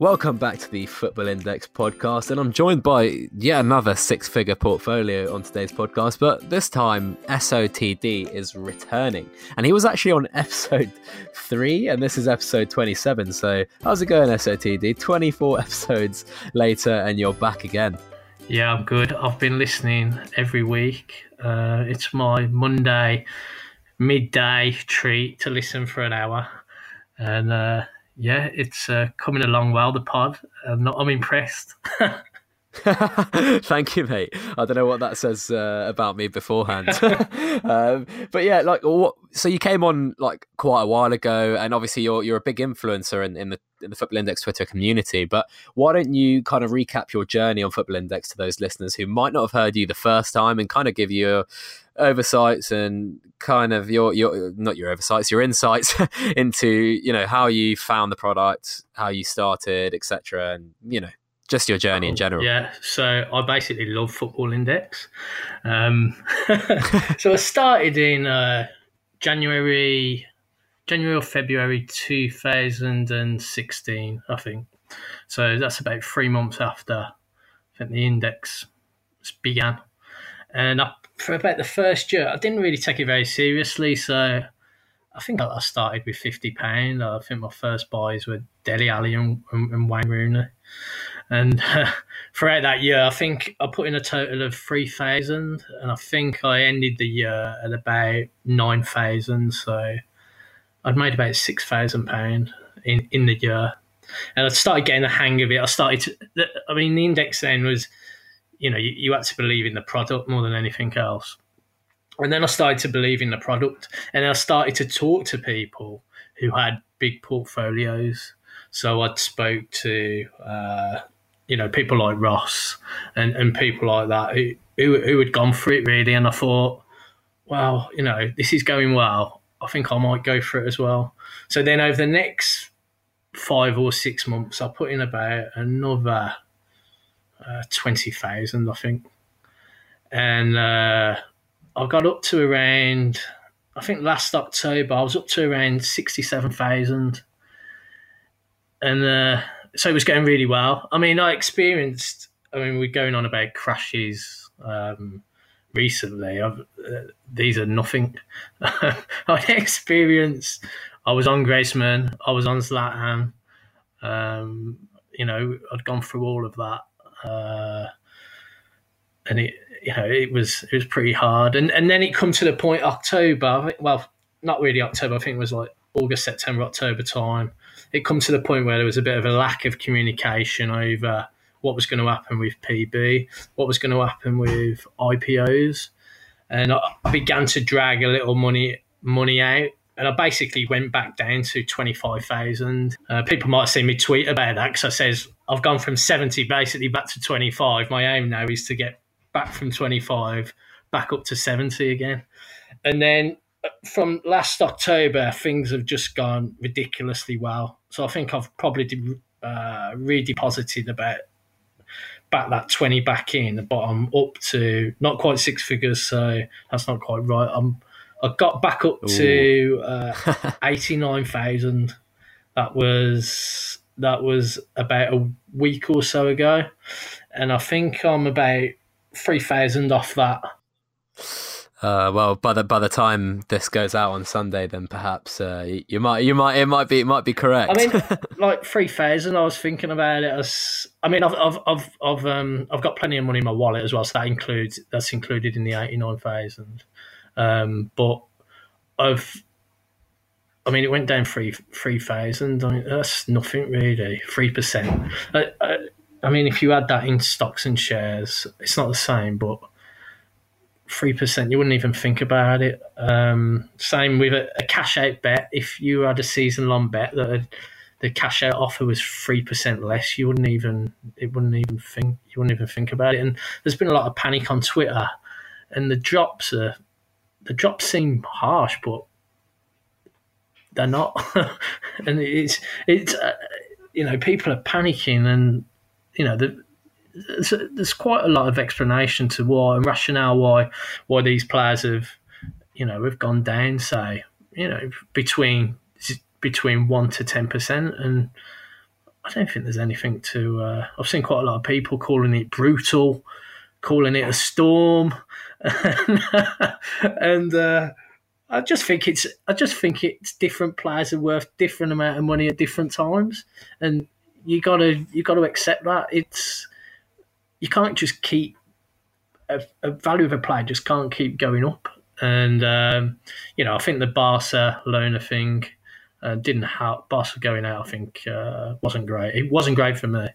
Welcome back to the Football Index podcast, and I'm joined by yet another six figure portfolio on today's podcast, but this time SOTD is returning. And he was actually on episode three, and this is episode 27. So, how's it going, SOTD? 24 episodes later, and you're back again. Yeah, I'm good. I've been listening every week. Uh, it's my Monday midday treat to listen for an hour. And uh, yeah, it's uh, coming along well, the pod. I'm, not, I'm impressed. Thank you, mate. I don't know what that says uh, about me beforehand, um, but yeah, like, what, so you came on like quite a while ago, and obviously you're you're a big influencer in, in the the Football Index Twitter community. But why don't you kind of recap your journey on Football Index to those listeners who might not have heard you the first time, and kind of give you oversights and kind of your your not your oversights, your insights into you know how you found the product, how you started, etc., and you know just your journey in general. Yeah, so I basically love Football Index. Um, so I started in uh, January, January or February 2016, I think. So that's about three months after I think the index began. And I, for about the first year, I didn't really take it very seriously. So I think I started with fifty pound. I think my first buys were Dele Alli and, and Wayne Rooney. And uh, throughout that year, I think I put in a total of 3,000, and I think I ended the year at about 9,000. So I'd made about £6,000 in, in the year. And I started getting the hang of it. I started to, I mean, the index then was, you know, you, you had to believe in the product more than anything else. And then I started to believe in the product, and I started to talk to people who had big portfolios. So I spoke to uh, you know, people like Ross and, and people like that who, who, who had gone for it really. And I thought, well, you know, this is going well. I think I might go for it as well. So then over the next five or six months, I put in about another uh, 20,000, I think. And uh, I got up to around, I think last October, I was up to around 67,000. And uh, so it was going really well. I mean, I experienced. I mean, we're going on about crashes um, recently. Uh, these are nothing. I experienced. I was on Griezmann. I was on Zlatan. Um, you know, I'd gone through all of that, uh, and it, you know, it was it was pretty hard. And and then it come to the point October. Well, not really October. I think it was like August, September, October time it come to the point where there was a bit of a lack of communication over what was going to happen with PB, what was going to happen with IPOs, and I began to drag a little money money out. And I basically went back down to twenty five thousand. Uh, people might see me tweet about that because I says I've gone from seventy basically back to twenty five. My aim now is to get back from twenty five back up to seventy again. And then from last October, things have just gone ridiculously well. So I think I've probably uh, redeposited about back that 20 back in, but I'm up to not quite six figures, so that's not quite right. I'm I got back up to uh, 89,000. That was that was about a week or so ago, and I think I'm about 3,000 off that. Uh, well, by the by the time this goes out on Sunday, then perhaps uh, you, might you might it might be it might be correct. I mean, like three thousand. I was thinking about it as. I mean, I've I've I've I've, um, I've got plenty of money in my wallet as well, so that includes that's included in the eighty nine thousand. Um, but I've. I mean, it went down three three thousand. I mean, that's nothing really. Three percent. I, I, I mean, if you add that in stocks and shares, it's not the same, but three percent, you wouldn't even think about it. Um, same with a, a, cash out bet. If you had a season long bet that the cash out offer was three percent less, you wouldn't even it wouldn't even think you wouldn't even think about it. And there's been a lot of panic on Twitter, and the drops are the drops seem harsh, but they're not. and it's it's uh, you know people are panicking, and you know the there's, quite a lot of explanation to why and rationale why why these players have you know have gone down say you know between between one to ten percent and I don't think there's anything to. Uh, I've seen quite a lot of people calling it brutal, calling it a storm, and uh, I just think it's. I just think it's different players are worth different amount of money at different times, and you gotta you gotta accept that. It's you can't just keep a, a value of a player just can't keep going up, and um, you know I think the Barcelona thing uh, didn't help. Barca going out, I think, uh, wasn't great. It wasn't great for me.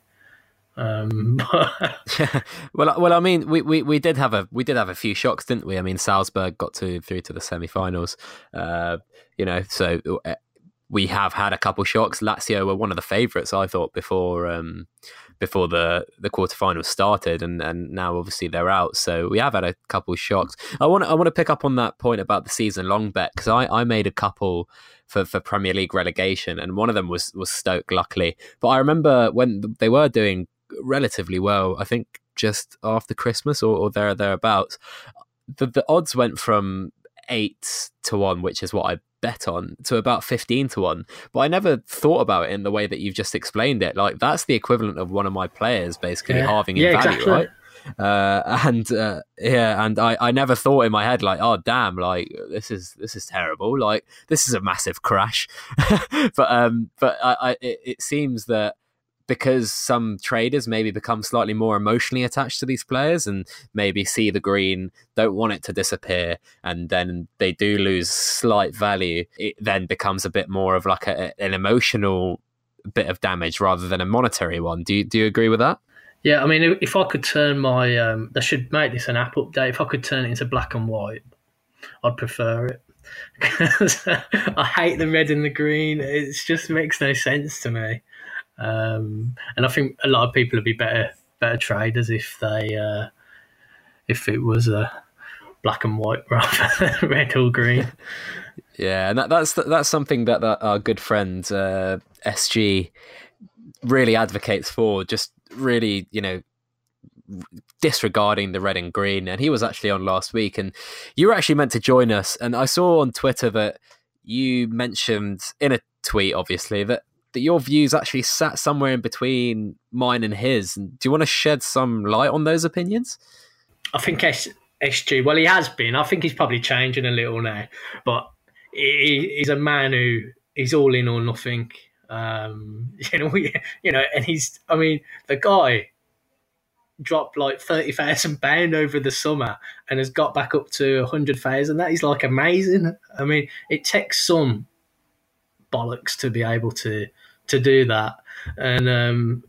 Um, well, well, I mean, we, we, we did have a we did have a few shocks, didn't we? I mean, Salzburg got to through to the semi-finals. Uh, you know, so uh, we have had a couple shocks. Lazio were one of the favourites, I thought, before um, before the the quarterfinals started, and, and now obviously they're out. So we have had a couple shocks. I want I want to pick up on that point about the season long bet because I, I made a couple for, for Premier League relegation, and one of them was was Stoke, luckily. But I remember when they were doing relatively well. I think just after Christmas or, or there thereabouts, the the odds went from eight to one, which is what I bet on, to about fifteen to one. But I never thought about it in the way that you've just explained it. Like that's the equivalent of one of my players basically Yeah. halving in Yeah, value, exactly. right? uh, and uh, yeah, and I, I never thought in my head like, oh damn, like this is this is terrible, like this is a massive crash. but um, but I, I it, it seems that because some traders maybe become slightly more emotionally attached to these players and maybe see the green, don't want it to disappear, and then they do lose slight value. It then becomes a bit more of like a, an emotional bit of damage rather than a monetary one. Do you do you agree with that? yeah, I mean, if- I could turn my, um, they should make this an app update. If I could turn it into black and white, I'd prefer it. I hate the red and the green. It just makes no sense to me. Um, and I think a lot of people would be better better traders if they uh, if it was a black and white rather than red or green. Yeah, and that, that's that's something that, that our good friend uh, SG really advocates for. Just really, you know, disregarding the red and green. And he was actually on last week, and you were actually meant to join us. And I saw on Twitter that you mentioned in a tweet, obviously, that that your views actually sat somewhere in between mine and his. And do you want to shed some light on those opinions? I think S- SG, well, he has been. I think he's probably changing a little now, but he, he's a man who is all in or nothing. Um, you know, you know, and he's. I mean, the guy dropped like thirty thousand pound over the summer and has got back up to hundred thousand. That is like amazing. I mean, it takes some bollocks to be able to to do that, and um,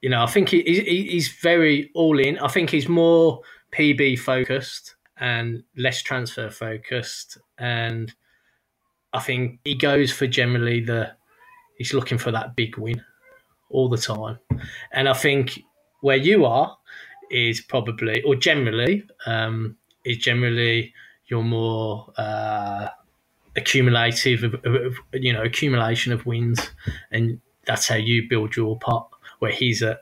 you know, I think he, he, he's very all in. I think he's more PB focused and less transfer focused, and I think he goes for generally the he's looking for that big win all the time, and I think where you are is probably or generally um, is generally you're more uh, accumulative of, of, you know accumulation of wins, and that's how you build your pot. Where he's a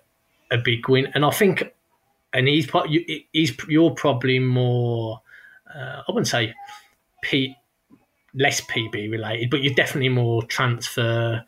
a big win, and I think, and he's he's you're probably more. Uh, I wouldn't say P less PB related, but you're definitely more transfer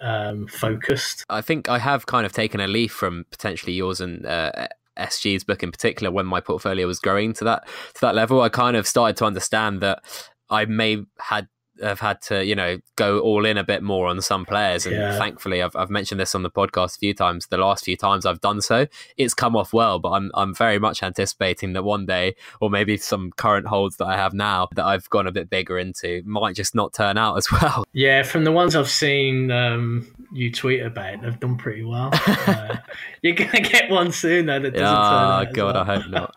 um, focused. I think I have kind of taken a leaf from potentially yours and uh, SG's book in particular when my portfolio was growing to that to that level. I kind of started to understand that I may had have had to you know go all in a bit more on some players, and Yeah. thankfully I've I've mentioned this on the podcast a few times. The last few times I've done so, it's come off well. But I'm I'm very much anticipating that one day, or maybe some current holds that I have now that I've gone a bit bigger into, might just not turn out as well. Yeah, from the ones I've seen um, you tweet about, they've done pretty well. uh, you're gonna get one soon though that doesn't turn Ah, out. God, well. I hope not.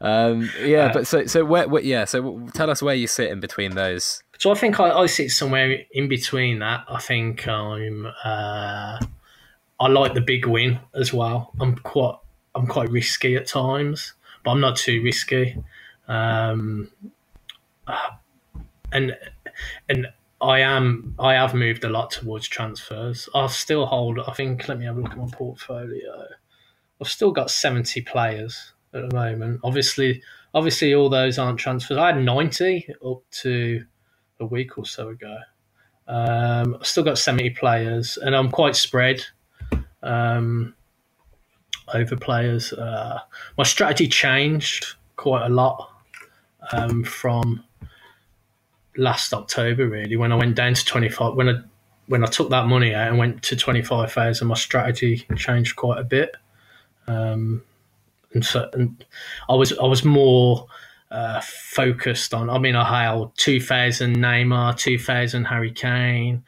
Um, yeah, Uh, but so so where, where yeah, so tell us where you sit in between those. So I think I, I sit somewhere in between that. I think I'm. Uh, I like the big win as well. I'm quite. I'm quite risky at times, but I'm not too risky. Um, uh, and and I am. I have moved a lot towards transfers. I'll still hold. I think. Let me have a look at my portfolio. I've still got 70 players at the moment. Obviously, obviously, all those aren't transfers. I had 90 up to a week or so ago. Um, I've still got 70 players, and I'm quite spread. um, over players. Uh, my strategy changed quite a lot um, from last October, really, when I went down to 25. When I when I took that money out and went to 25,000, my strategy changed quite a bit. Um, and so and I was I was more uh, focused on. I mean, I held 2,000 Neymar, 2,000 Harry Kane.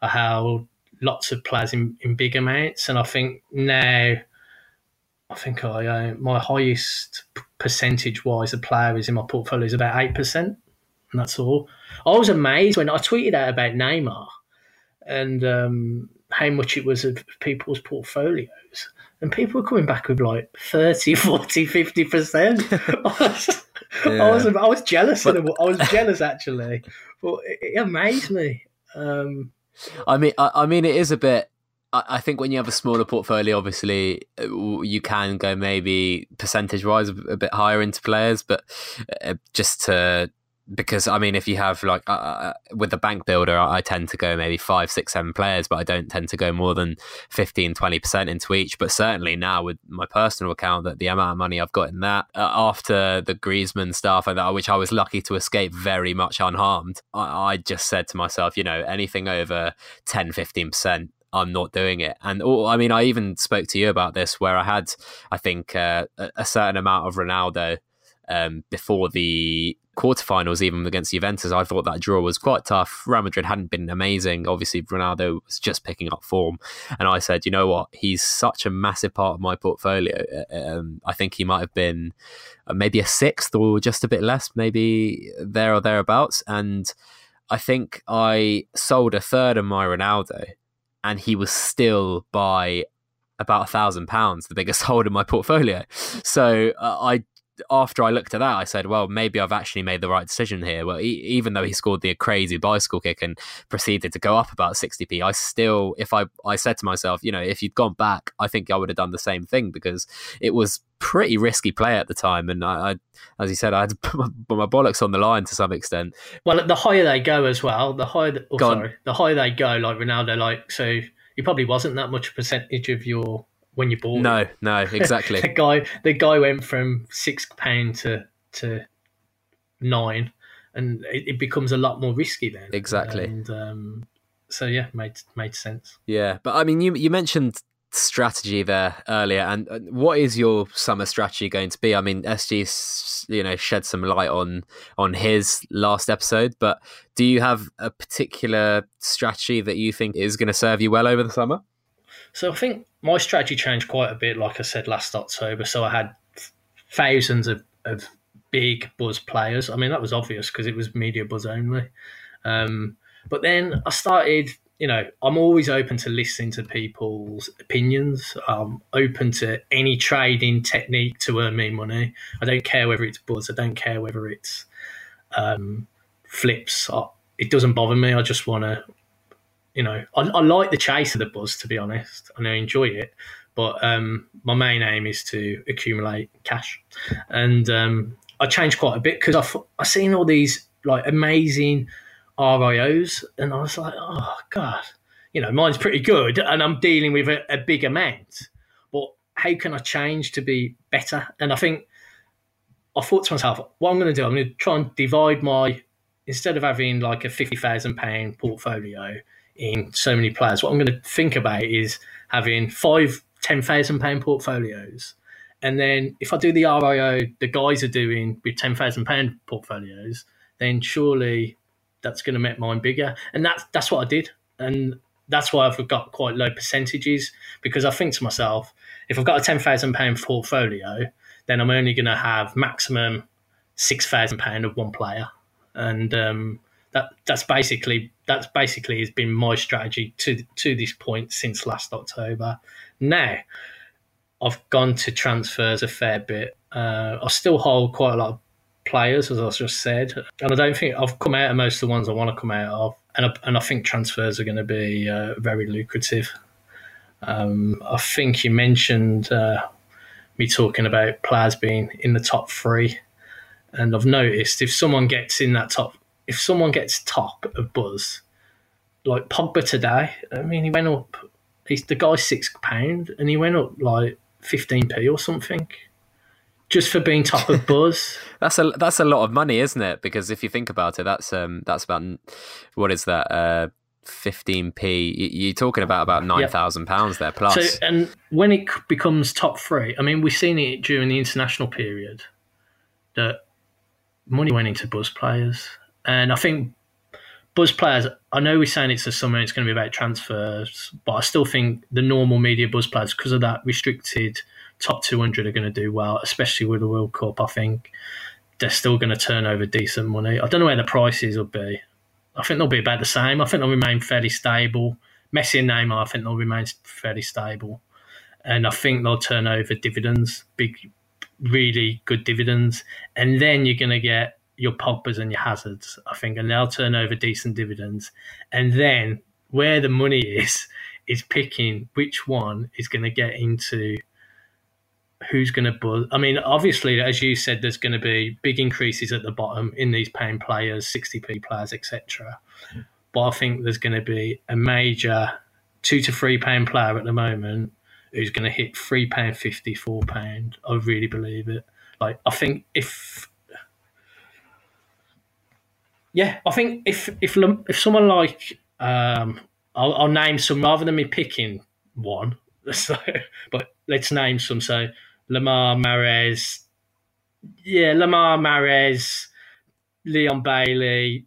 I held lots of players in, in big amounts, and I think now, I think I uh, my highest percentage wise of player is in my portfolio is about eight percent, and that's all. I was amazed when I tweeted out about Neymar and um, how much it was of people's portfolios. And people were coming back with like 30, 40, 50%. Yeah. I was I was jealous but, of them. I was jealous actually, but it, it amazed me. Um, I mean, I, I, mean, it is a bit. I, I think when you have a smaller portfolio, obviously uh, you can go maybe percentage wise a, a bit higher into players, but uh, just to because I mean, if you have like uh, uh, with the bank builder, I, I, tend to go maybe five, six, seven players, but I don't tend to go more than 15, 20% into each. But certainly now with my personal account, that the amount of money I've got in that uh, after the Griezmann stuff, which I was lucky to escape very much unharmed, I, I just said to myself, you know, anything over 10, 15%. I'm not doing it. And oh, I mean, I even spoke to you about this where I had, I think, uh, a certain amount of Ronaldo um, before the quarterfinals, even against Juventus, I thought that draw was quite tough. Real Madrid hadn't been amazing. Obviously, Ronaldo was just picking up form. And I said, you know what? He's such a massive part of my portfolio. Uh, um, I think he might have been uh, maybe a sixth or just a bit less, maybe there or thereabouts. And I think I sold a third of my Ronaldo, and he was still by about a thousand pounds, the biggest hold in my portfolio. So uh, I after I looked at that, I said, well, maybe I've actually made the right decision here. Well, he, even though he scored the crazy bicycle kick and proceeded to go up about 60p, I still, if I, I said to myself, you know, if you'd gone back, I think I would have done the same thing because it was pretty risky play at the time. And I, I as you said, I had to put my, put my, bollocks on the line to some extent. Well, the higher they go as well, the higher, the, oh, sorry, the higher they go, like Ronaldo, like, so he probably wasn't that much percentage of your when you bought no, it. No, exactly. the guy the guy went from six pound to to nine, and it, it, becomes a lot more risky then. Exactly. And um, so yeah, made made sense. Yeah, but I mean, you you mentioned strategy there earlier, and what is your summer strategy going to be? I mean, SG, you know, shed some light on on his last episode, but do you have a particular strategy that you think is going to serve you well over the summer? So I think my strategy changed quite a bit, like I said last October. So I had thousands of, of big buzz players. I mean, that was obvious because it was media buzz only. Um, but then I started, you know, I'm always open to listening to people's opinions. I'm open to any trading technique to earn me money. I don't care whether it's buzz. I don't care whether it's um, flips. I, it doesn't bother me. I just want to you know, I, I, like the chase of the buzz to be honest, and I enjoy it. But um, my main aim is to accumulate cash, and um, I changed quite a bit because I've I seen all these like amazing RIOs, and I was like, oh god, you know, mine's pretty good, and I'm dealing with a, a big amount. But how can I change to be better? And I think I thought to myself, what I'm going to do, I'm going to try and divide my instead of having like a fifty thousand pound portfolio in so many players. What I'm going to think about is having five ten thousand pound portfolios, and then if I do the RIO, the guys are doing with ten thousand pound portfolios, then surely that's going to make mine bigger. And that's that's what I did, and that's why I've got quite low percentages because I think to myself, if I've got a ten thousand pound portfolio, then I'm only going to have maximum six thousand pound of one player, and um, that that's basically that's basically has been my strategy to to this point since last October. Now, I've gone to transfers a fair bit. Uh, I still hold quite a lot of players, as I just said, and I don't think I've come out of most of the ones I want to come out of. And I, and I think transfers are going to be uh, very lucrative. Um, I think you mentioned uh, me talking about players being in the top three, and I've noticed if someone gets in that top if someone gets top of buzz, like Pogba today, I mean, he went up he's the guy's six pound, and he went up like fifteen p or something, just for being top of buzz. that's a that's a lot of money, isn't it? Because if you think about it, that's um that's about what is that uh. 15p you're talking about about 9000 yep. pounds there plus so and when it becomes top three i mean we've seen it during the international period that money went into buzz players and i think buzz players, I know we're saying it's a summer, it's going to be about transfers, but I still think the normal media buzz players, because of that restricted top 200, are going to do well, especially with the World Cup. I think they're still going to turn over decent money. I don't know where the prices will be. I think they'll be about the same. I think they'll remain fairly stable. Messi and Neymar, I think they'll remain fairly stable. And I think they'll turn over dividends, big, really good dividends. And then you're going to get your Pogba's and your Hazards, I think, and they'll turn over decent dividends. And then where the money is, is picking which one is going to get into who's going to buzz. I mean, obviously, as you said, there's going to be big increases at the bottom in these paying players, 60p players, etc. But I think there's going to be a major two to three pound player at the moment who's going to hit three pound fifty, four pound. I really believe it. Like I think if yeah, I think if if if someone like um, I'll, I'll name some rather than me picking one. So, but let's name some. So Lemar Mahrez, yeah, Lemar Mahrez, Leon Bailey,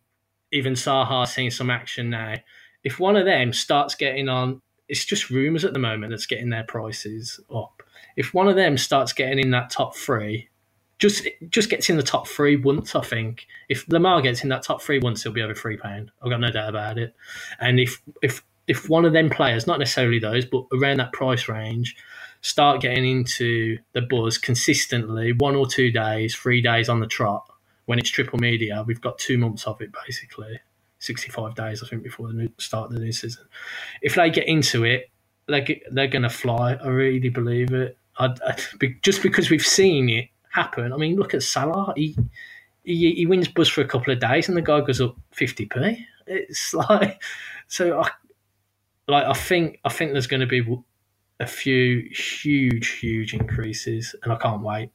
even Zaha seeing some action now. If one of them starts getting on, it's just rumours at the moment that's getting their prices up. If one of them starts getting in that top three, just just gets in the top three once, I think. If Lemar gets in that top three once, he'll be over three pound. I've got no doubt about it. And if if if one of them players, not necessarily those, but around that price range, start getting into the buzz consistently, one or two days, three days on the trot, when it's triple media, we've got two months of it basically, sixty-five days, I think, before the new, start of the new season. If they get into it, they're, they're going to fly. I really believe it. I, I, just because we've seen it happen. I mean, look at Salah. He, he he wins buzz for a couple of days, and the guy goes up fifty p. It's like so. I like. I think I think there's going to be a few huge, huge increases, and I can't wait.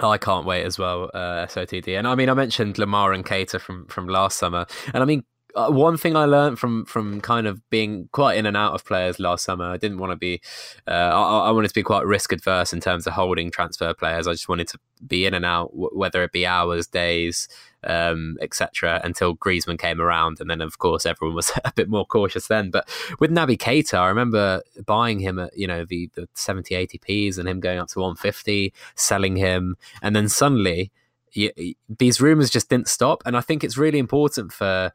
Oh, I can't wait as well, uh, SOTD. And I mean, I mentioned Lemar and Keita from, from last summer. And I mean, uh, one thing I learned from from kind of being quite in and out of players last summer, I didn't want to be, uh, I, I, wanted to be quite risk adverse in terms of holding transfer players. I just wanted to be in and out, w- whether it be hours, days, um, etc. Until Griezmann came around, and then of course everyone was a bit more cautious then. But with Naby Keita, I remember buying him at you know the the 70, 80 p's, and him going up to one fifty, selling him, and then suddenly. these rumors just didn't stop, and I think it's really important for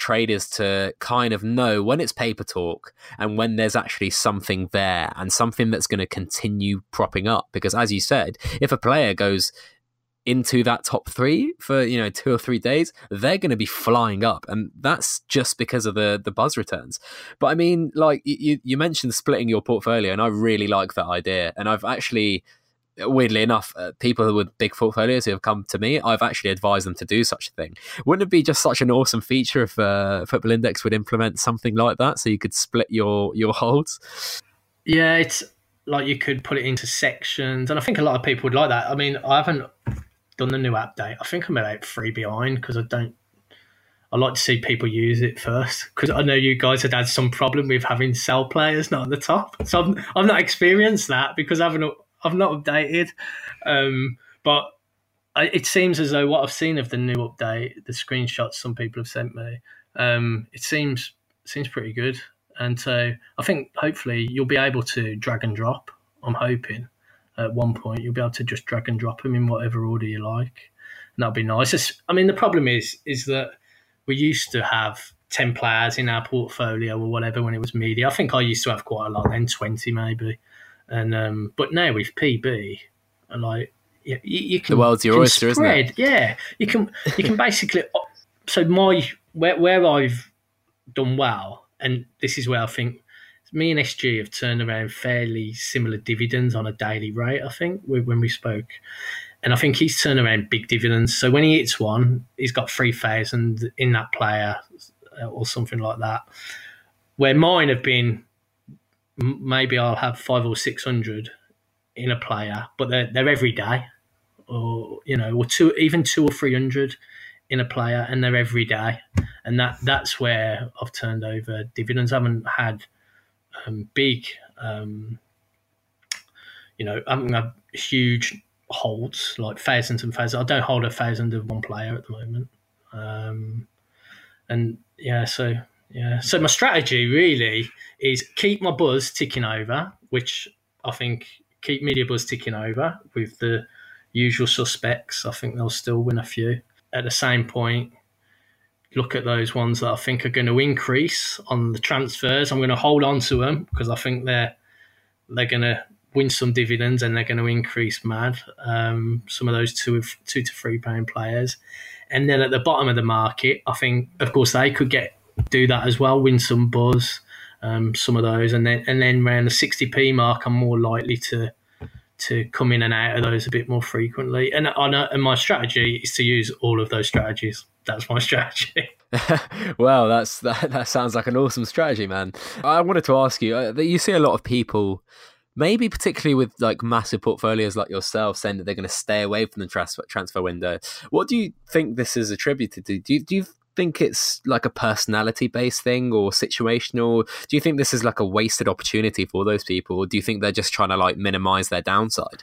traders to kind of know when it's paper talk and when there's actually something there and something that's going to continue propping up. Because as you said, if a player goes into that top three for you know two or three days, they're going to be flying up, and that's just because of the the buzz returns. But I mean, like you you mentioned splitting your portfolio, and I really like that idea, and I've actually weirdly enough, uh, people with big portfolios who have come to me, I've actually advised them to do such a thing. Wouldn't it be just such an awesome feature if uh, Football Index would implement something like that, so you could split your your holds? Yeah, it's like you could put it into sections, and I think a lot of people would like that. I mean, I haven't done the new update. I think I'm about three behind because I don't. I like to see people use it first because I know you guys had had some problem with having sell players not at the top. So I've, I've not experienced that because I haven't I've not updated, um, but I, it seems as though what I've seen of the new update, the screenshots some people have sent me, um, it seems seems pretty good. And so I think hopefully you'll be able to drag and drop. I'm hoping at one point you'll be able to just drag and drop them in whatever order you like, and that'd be nice. It's, I mean, the problem is is that we used to have 10 players in our portfolio or whatever when it was media. I think I used to have quite a lot then, 20 maybe. And um, but now with PB, and like you, you can the world's your oyster, spread, isn't it? Yeah, you can you can basically. So my where where I've done well, and this is where I think me and SG have turned around fairly similar dividends on a daily rate. I think when we spoke, and I think he's turned around big dividends. So when he hits one, he's got three thousand in that player or something like that. Where mine have been maybe I'll have five or six hundred in a player, but they're they're every day, or you know, or two even two or three hundred in a player, and they're every day, and that that's where I've turned over dividends. I haven't had um, big, um, you know, I haven't had huge holds like thousands and thousands. I don't hold a thousand of one player at the moment, um, and yeah, so yeah, so my strategy really is keep my buzz ticking over, which I think keep media buzz ticking over with the usual suspects. I think they'll still win a few. At the same point, look at those ones that I think are going to increase on the transfers. I'm going to hold on to them because I think they're they're going to win some dividends and they're going to increase mad. Um, some of those two two to three pound players, and then at the bottom of the market, I think of course they could get do that as well, win some buzz, um, some of those, and then and then around the sixty p mark, I'm more likely to to come in and out of those a bit more frequently. And I know, and my strategy is to use all of those strategies. That's my strategy. well, that's that. That sounds like an awesome strategy, man. I wanted to ask you. Uh, you see a lot of people maybe particularly with like massive portfolios like yourself saying that they're going to stay away from the transfer transfer window. What do you think this is attributed to? Do you, do you think it's like a personality based thing or situational? Do you think this is like a wasted opportunity for those people, or do you think they're just trying to like minimize their downside?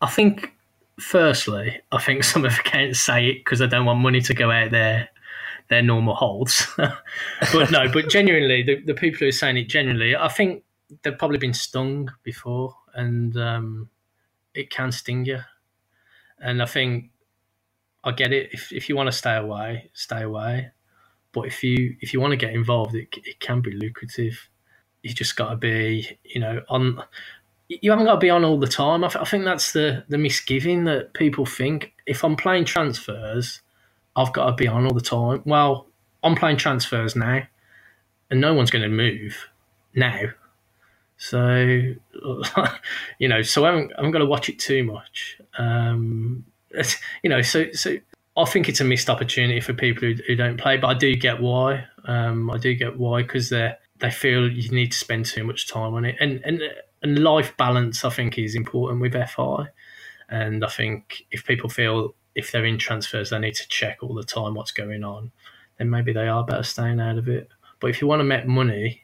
I think, firstly, I think some of them can't say it because they don't want money to go out there their normal holds. but no, but genuinely, the, the people who are saying it genuinely, I think they've probably been stung before, and um, it can sting you. And I think I get it. If if you want to stay away, stay away. But if you if you want to get involved, it it can be lucrative. You just got to be, you know, on. You haven't got to be on all the time. I, th- I think that's the the misgiving that people think. If I'm playing transfers, I've got to be on all the time. Well, I'm playing transfers now, and no one's going to move now. So, you know, so I haven't, I haven't got to watch it too much. Um, you know, so so I think it's a missed opportunity for people who, who don't play, but I do get why. Um, I do get why because they they feel you need to spend too much time on it, and and and life balance I think is important with FI, and I think if people feel if they're in transfers they need to check all the time what's going on, then maybe they are better staying out of it. But if you want to make money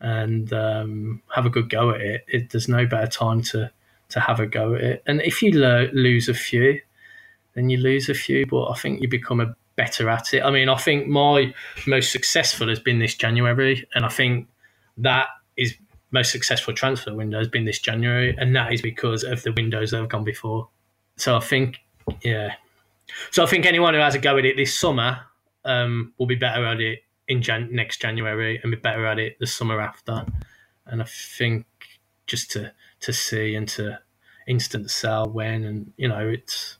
and um, have a good go at it, it, there's no better time to to have a go at it. And if you lo- lose a few, then you lose a few, but I think you become a better at it. I mean, I think my most successful has been this January, and I think that is most successful transfer window has been this January, and that is because of the windows that have gone before. So I think, yeah. So I think anyone who has a go at it this summer um, will be better at it in Jan- next January and be better at it the summer after. And I think just to to see and to instant sell when and you know it's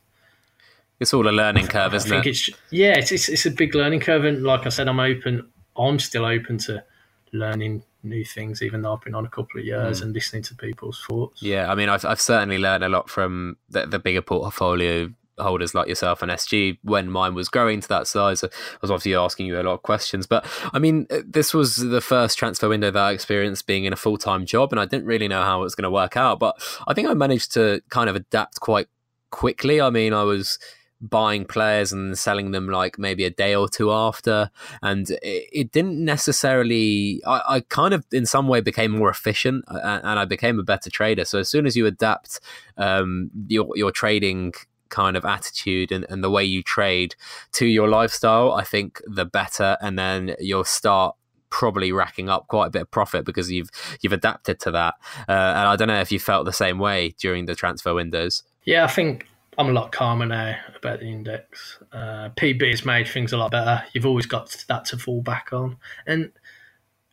it's all a learning curve, isn't I think it? It's, yeah, it's, it's, it's a big learning curve, and like I said, I'm open. I'm still open to learning new things, even though I've been on a couple of years mm. and listening to people's thoughts. Yeah, I mean, I've, I've certainly learned a lot from the, the bigger portfolio holders like yourself and SG when mine was growing to that size. I was obviously asking you a lot of questions, but I mean, uh, this was the first transfer window that I experienced being in a full time job, and I didn't really know how it was going to work out. But I think I managed to kind of adapt quite quickly. I mean, I was buying players and selling them like maybe a day or two after. And it, it didn't necessarily I, I, kind of in some way became more efficient and, uh, and, i became a better trader. So as soon as you adapt um, your, your trading kind of attitude and, and the way you trade to your lifestyle i think the better. And then you'll start probably racking up quite a bit of profit because you've you've adapted to that. Uh, and i don't know if you felt the same way during the transfer windows. Yeah i think I'm a lot calmer now about the index. Uh, PB has made things a lot better. You've always got that to fall back on. And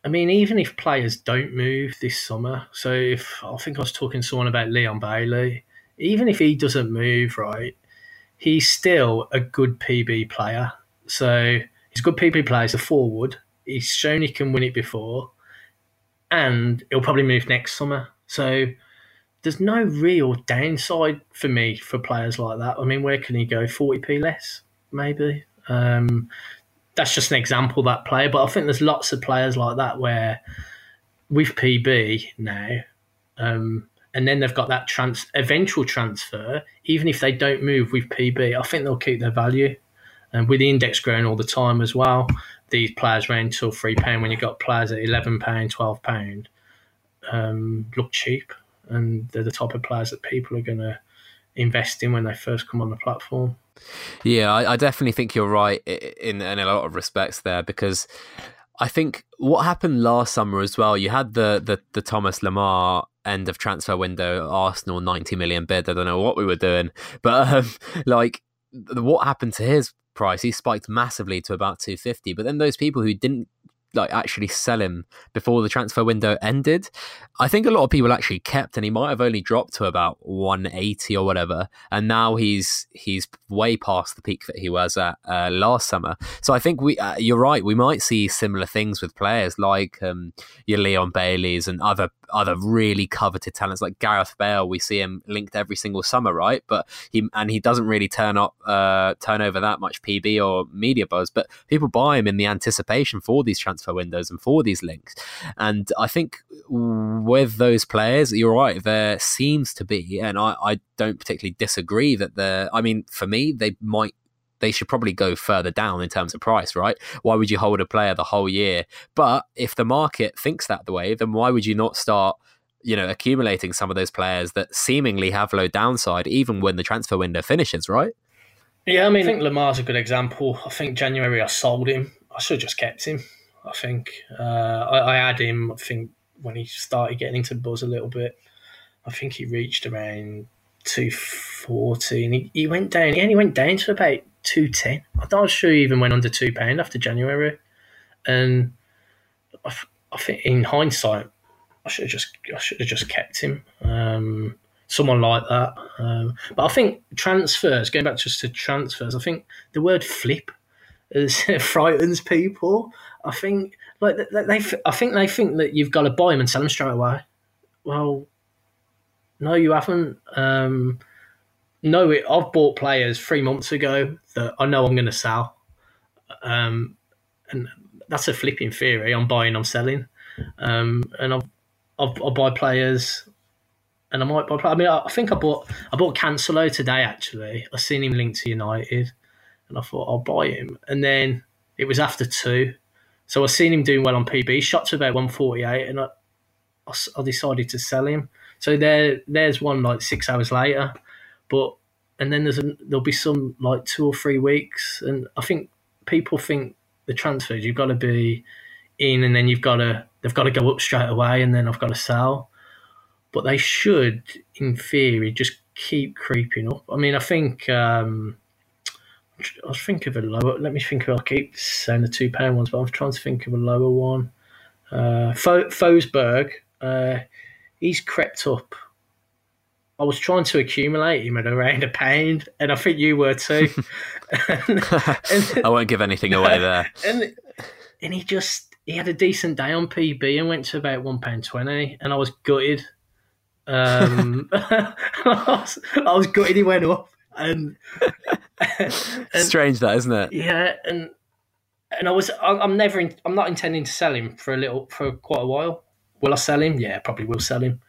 I mean, even if players don't move this summer, so if I think I was talking to someone about Leon Bailey, even if he doesn't move right, he's still a good PB player. So he's a good PB player, he's a forward. He's shown he can win it before, and he'll probably move next summer. So there's no real downside for me for players like that. I mean, where can he go? 40p less, maybe. Um, that's just an example that player, but I think there's lots of players like that where with PB now, um, and then they've got that trans eventual transfer. Even if they don't move with PB, I think they'll keep their value. And with the index growing all the time as well, these players range till three pound. When you've got players at eleven pound, twelve pound, um, look cheap, and they're the type of players that people are going to invest in when they first come on the platform. Yeah, I, I definitely think you're right in, in a lot of respects there because I think what happened last summer as well. You had the the, the Thomas Lemar end of transfer window, Arsenal ninety million bid. I don't know what we were doing, but um, like what happened to his price? He spiked massively to about two fifty. But then those people who didn't like actually sell him before the transfer window ended. I think a lot of people actually kept, and he might have only dropped to about 180 or whatever. And now he's he's way past the peak that he was at uh, last summer. So I think we uh, you're right. We might see similar things with players like um, your Leon Baileys and other other really coveted talents like Gareth Bale. We see him linked every single summer, right? But he and he doesn't really turn up uh, turn over that much PB or media buzz. But people buy him in the anticipation for these transfer windows and for these links. And I think with those players, you're right. There seems to be, and I, I don't particularly disagree that there. I mean, for me, they might they should probably go further down in terms of price, right? Why would you hold a player the whole year? But if the market thinks that the way, then why would you not start, you know, accumulating some of those players that seemingly have low downside, even when the transfer window finishes, right? Yeah, I mean, I think Lemar's a good example. I think January I sold him. I should have just kept him. I think uh, I, I had him. I think when he started getting into the buzz a little bit, I think he reached around two forty, and he, he went down. He only went down to about two ten. I'm not sure he even went under two pound after January, and I, I, think in hindsight, I should have just I should have just kept him. Um, someone like that. Um, but I think transfers, going back just to transfers, I think the word flip is, frightens people. I think like they, they, I think they think that you've got to buy them and sell them straight away. Well, no, you haven't. Um, no, it, I've bought players three months ago that I know I'm going to sell, um, and that's a flipping theory. I'm buying, I'm selling, um, and I've, I've, i buy players, and I might buy. I mean, I, think I bought I bought Cancelo today. Actually, I seen him linked to United, and I thought I'll buy him, and then it was after two, so I seen him doing well on PB. Shot to about 148, and I, I decided to sell him. So there, there's one like six hours later, but and then there's a, there'll be some like two or three weeks, and I think people think the transfers you've got to be in, and then you've got to they've got to go up straight away, and then I've got to sell. But they should, in theory, just keep creeping up. I mean, I think um, I was thinking of a lower. Let me think. I'll keep saying the two pound ones, but I'm trying to think of a lower one. Uh, Forsberg, uh, he's crept up I was trying to accumulate him at around a pound, and I think you were too. and, and, I won't give anything away there. And and he just he had a decent day on PB and went to about one pound twenty, and I was gutted. Um, I, was, I was gutted he went up, and, and strange that isn't it? Yeah, and and I was I'm never in, I'm not intending to sell him for a little for quite a while. Will I sell him? Yeah, probably will sell him.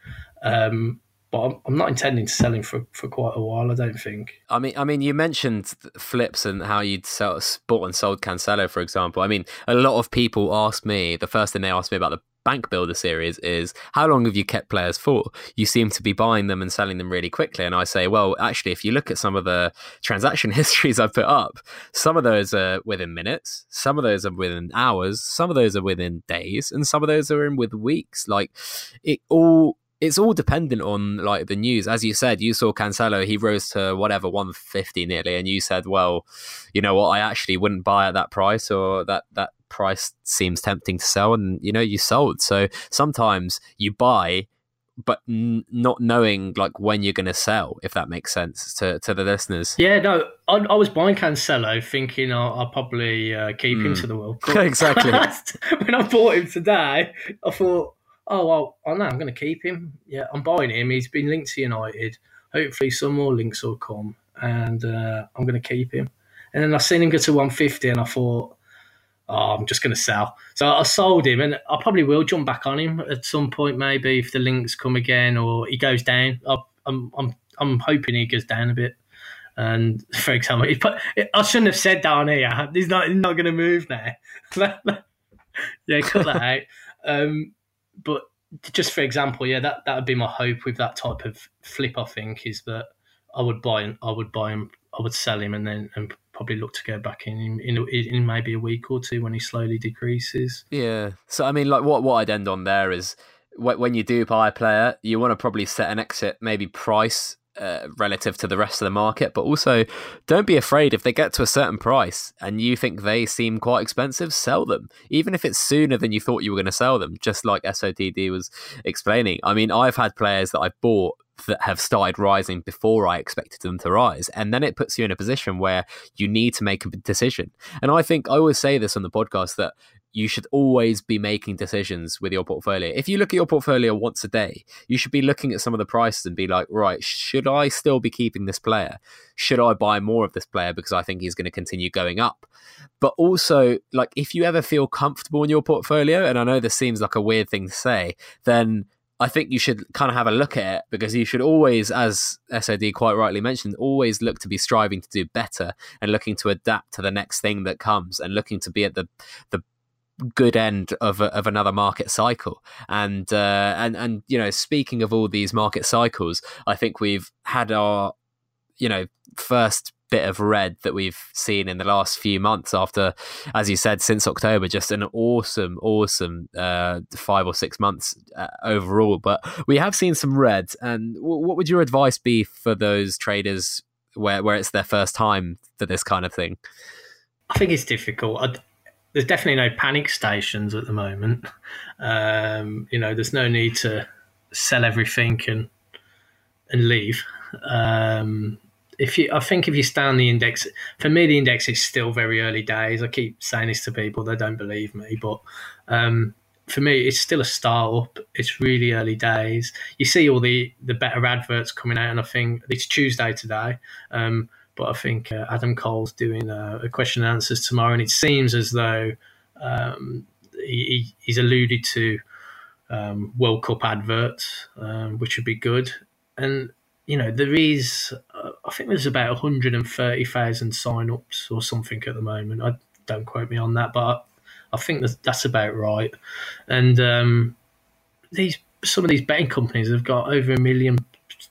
Um, but I'm, not intending to sell him for, for quite a while. I don't think. I mean, I mean, you mentioned flips and how you'd sell, bought and sold Cancelo, for example. I mean, a lot of people ask me. The first thing they ask me about the Bank Builder series is how long have you kept players for? You seem to be buying them and selling them really quickly. And I say, well, actually, if you look at some of the transaction histories I've put up, some of those are within minutes, some of those are within hours, some of those are within days, and some of those are in with weeks. Like it all it's all dependent on like the news. As you said, you saw Cancelo, he rose to whatever 150 nearly, and you said, well, you know what, I actually wouldn't buy at that price, or that that price seems tempting to sell, and you know you sold. So sometimes you buy, but n- not knowing like when you're going to sell, if that makes sense to to the listeners. Yeah, no, I, I was buying Cancelo, thinking I'll, I'll probably uh, keep mm. him to the World Cup. exactly. when I bought him today, I thought oh well, I know I'm going to keep him. Yeah, I'm buying him. He's been linked to United. Hopefully, some more links will come, and uh, I'm going to keep him. And then I seen him go to 150, and I thought, oh, I'm just going to sell. So I sold him, and I probably will jump back on him at some point, maybe if the links come again or he goes down. I'm I'm I'm hoping he goes down a bit. And for example, he put, I shouldn't have said down here. He's not he's not going to move now. yeah, cut that out. Um, but just for example, yeah, that that would be my hope with that type of flip. I think is that I would buy and I would buy him, I would sell him, and then and probably look to go back in in, in maybe a week or two when he slowly decreases. Yeah. So I mean, like what what I'd end on there is when you do buy a player, you want to probably set an exit maybe price uh, relative to the rest of the market, but also don't be afraid if they get to a certain price and you think they seem quite expensive, sell them, even if it's sooner than you thought you were going to sell them. Just like SOTD was explaining. I mean, I've had players that I've bought that have started rising before I expected them to rise. And then it puts you in a position where you need to make a decision. And I think I always say this on the podcast that you should always be making decisions with your portfolio. If you look at your portfolio once a day, you should be looking at some of the prices and be like, right, should I still be keeping this player? Should I buy more of this player because I think he's going to continue going up? But also, like, if you ever feel comfortable in your portfolio, and I know this seems like a weird thing to say, then I think you should kind of have a look at it because you should always, as SOTD quite rightly mentioned, always look to be striving to do better and looking to adapt to the next thing that comes and looking to be at the the good end of a, of another market cycle. And uh, and and you know, speaking of all these market cycles, I think we've had our you know first bit of red that we've seen in the last few months after as you said since october just an awesome awesome uh, five or six months uh, overall. But we have seen some red and w- what would your advice be for those traders where, where it's their first time for this kind of thing? I think it's difficult. I'd, there's definitely no panic stations at the moment. Um, you know, there's no need to sell everything and and leave. Um, if you, I think if you stay on the index, for me, the index is still very early days. I keep saying this to people; they don't believe me, but um, for me, it's still a startup. It's really early days. You see all the the better adverts coming out, and I think it's Tuesday today. Um, but I think uh, Adam Cole's doing a, a, question and answers tomorrow, and it seems as though um, he, he's alluded to um, World Cup adverts, um, which would be good. And you know, there is, uh, I think there's about 130,000 sign-ups or something at the moment. I don't quote me on that, but I think that's, that's about right. And um, these some of these betting companies have got over a million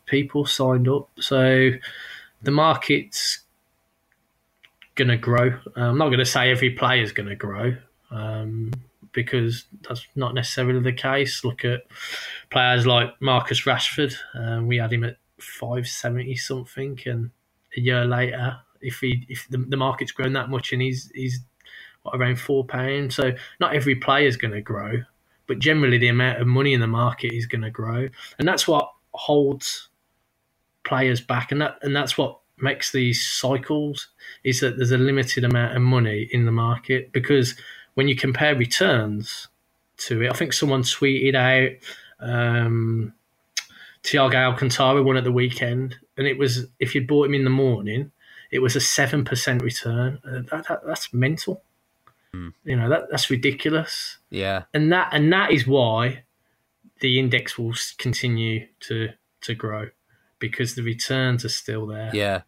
people signed up, so the market's going to grow. I'm not going to say every player is going to grow um, because that's not necessarily the case. Look at players like Marcus Rashford. Um, we had him at 570 something, and a year later, if he if the, the market's grown that much and he's he's what, around four pounds, so not every player is going to grow, but generally the amount of money in the market is going to grow, and that's what holds players back, and that and that's what makes these cycles is that there's a limited amount of money in the market because when you compare returns to it, I think someone tweeted out um, Thiago Alcantara won at the weekend, and it was if you bought him in the morning, it was a seven percent return. Uh, that, that, that's mental. Mm. You know that that's ridiculous. Yeah, and that and that is why the index will continue to to grow because the returns are still there. Yeah.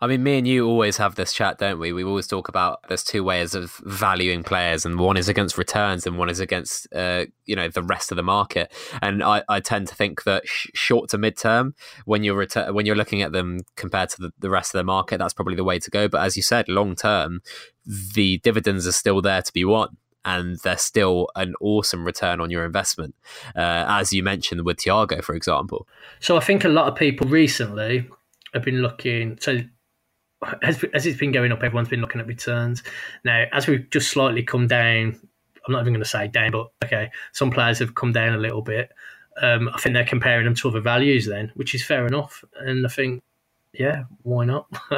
I mean, me and you always have this chat, don't we? We always talk about there's two ways of valuing players, and one is against returns, and one is against, uh, you know, the rest of the market. And I, I tend to think that sh- short to mid term, when you're retur- when you're looking at them compared to the, the rest of the market, that's probably the way to go. But as you said, long term, the dividends are still there to be won and they're still an awesome return on your investment, uh, as you mentioned with Thiago, for example. So I think a lot of people recently have been looking. So as, as it's been going up, everyone's been looking at returns. Now, as we've just slightly come down, I'm not even going to say down, but okay, some players have come down a little bit. Um, I think they're comparing them to other values then, which is fair enough. And I think yeah, why not?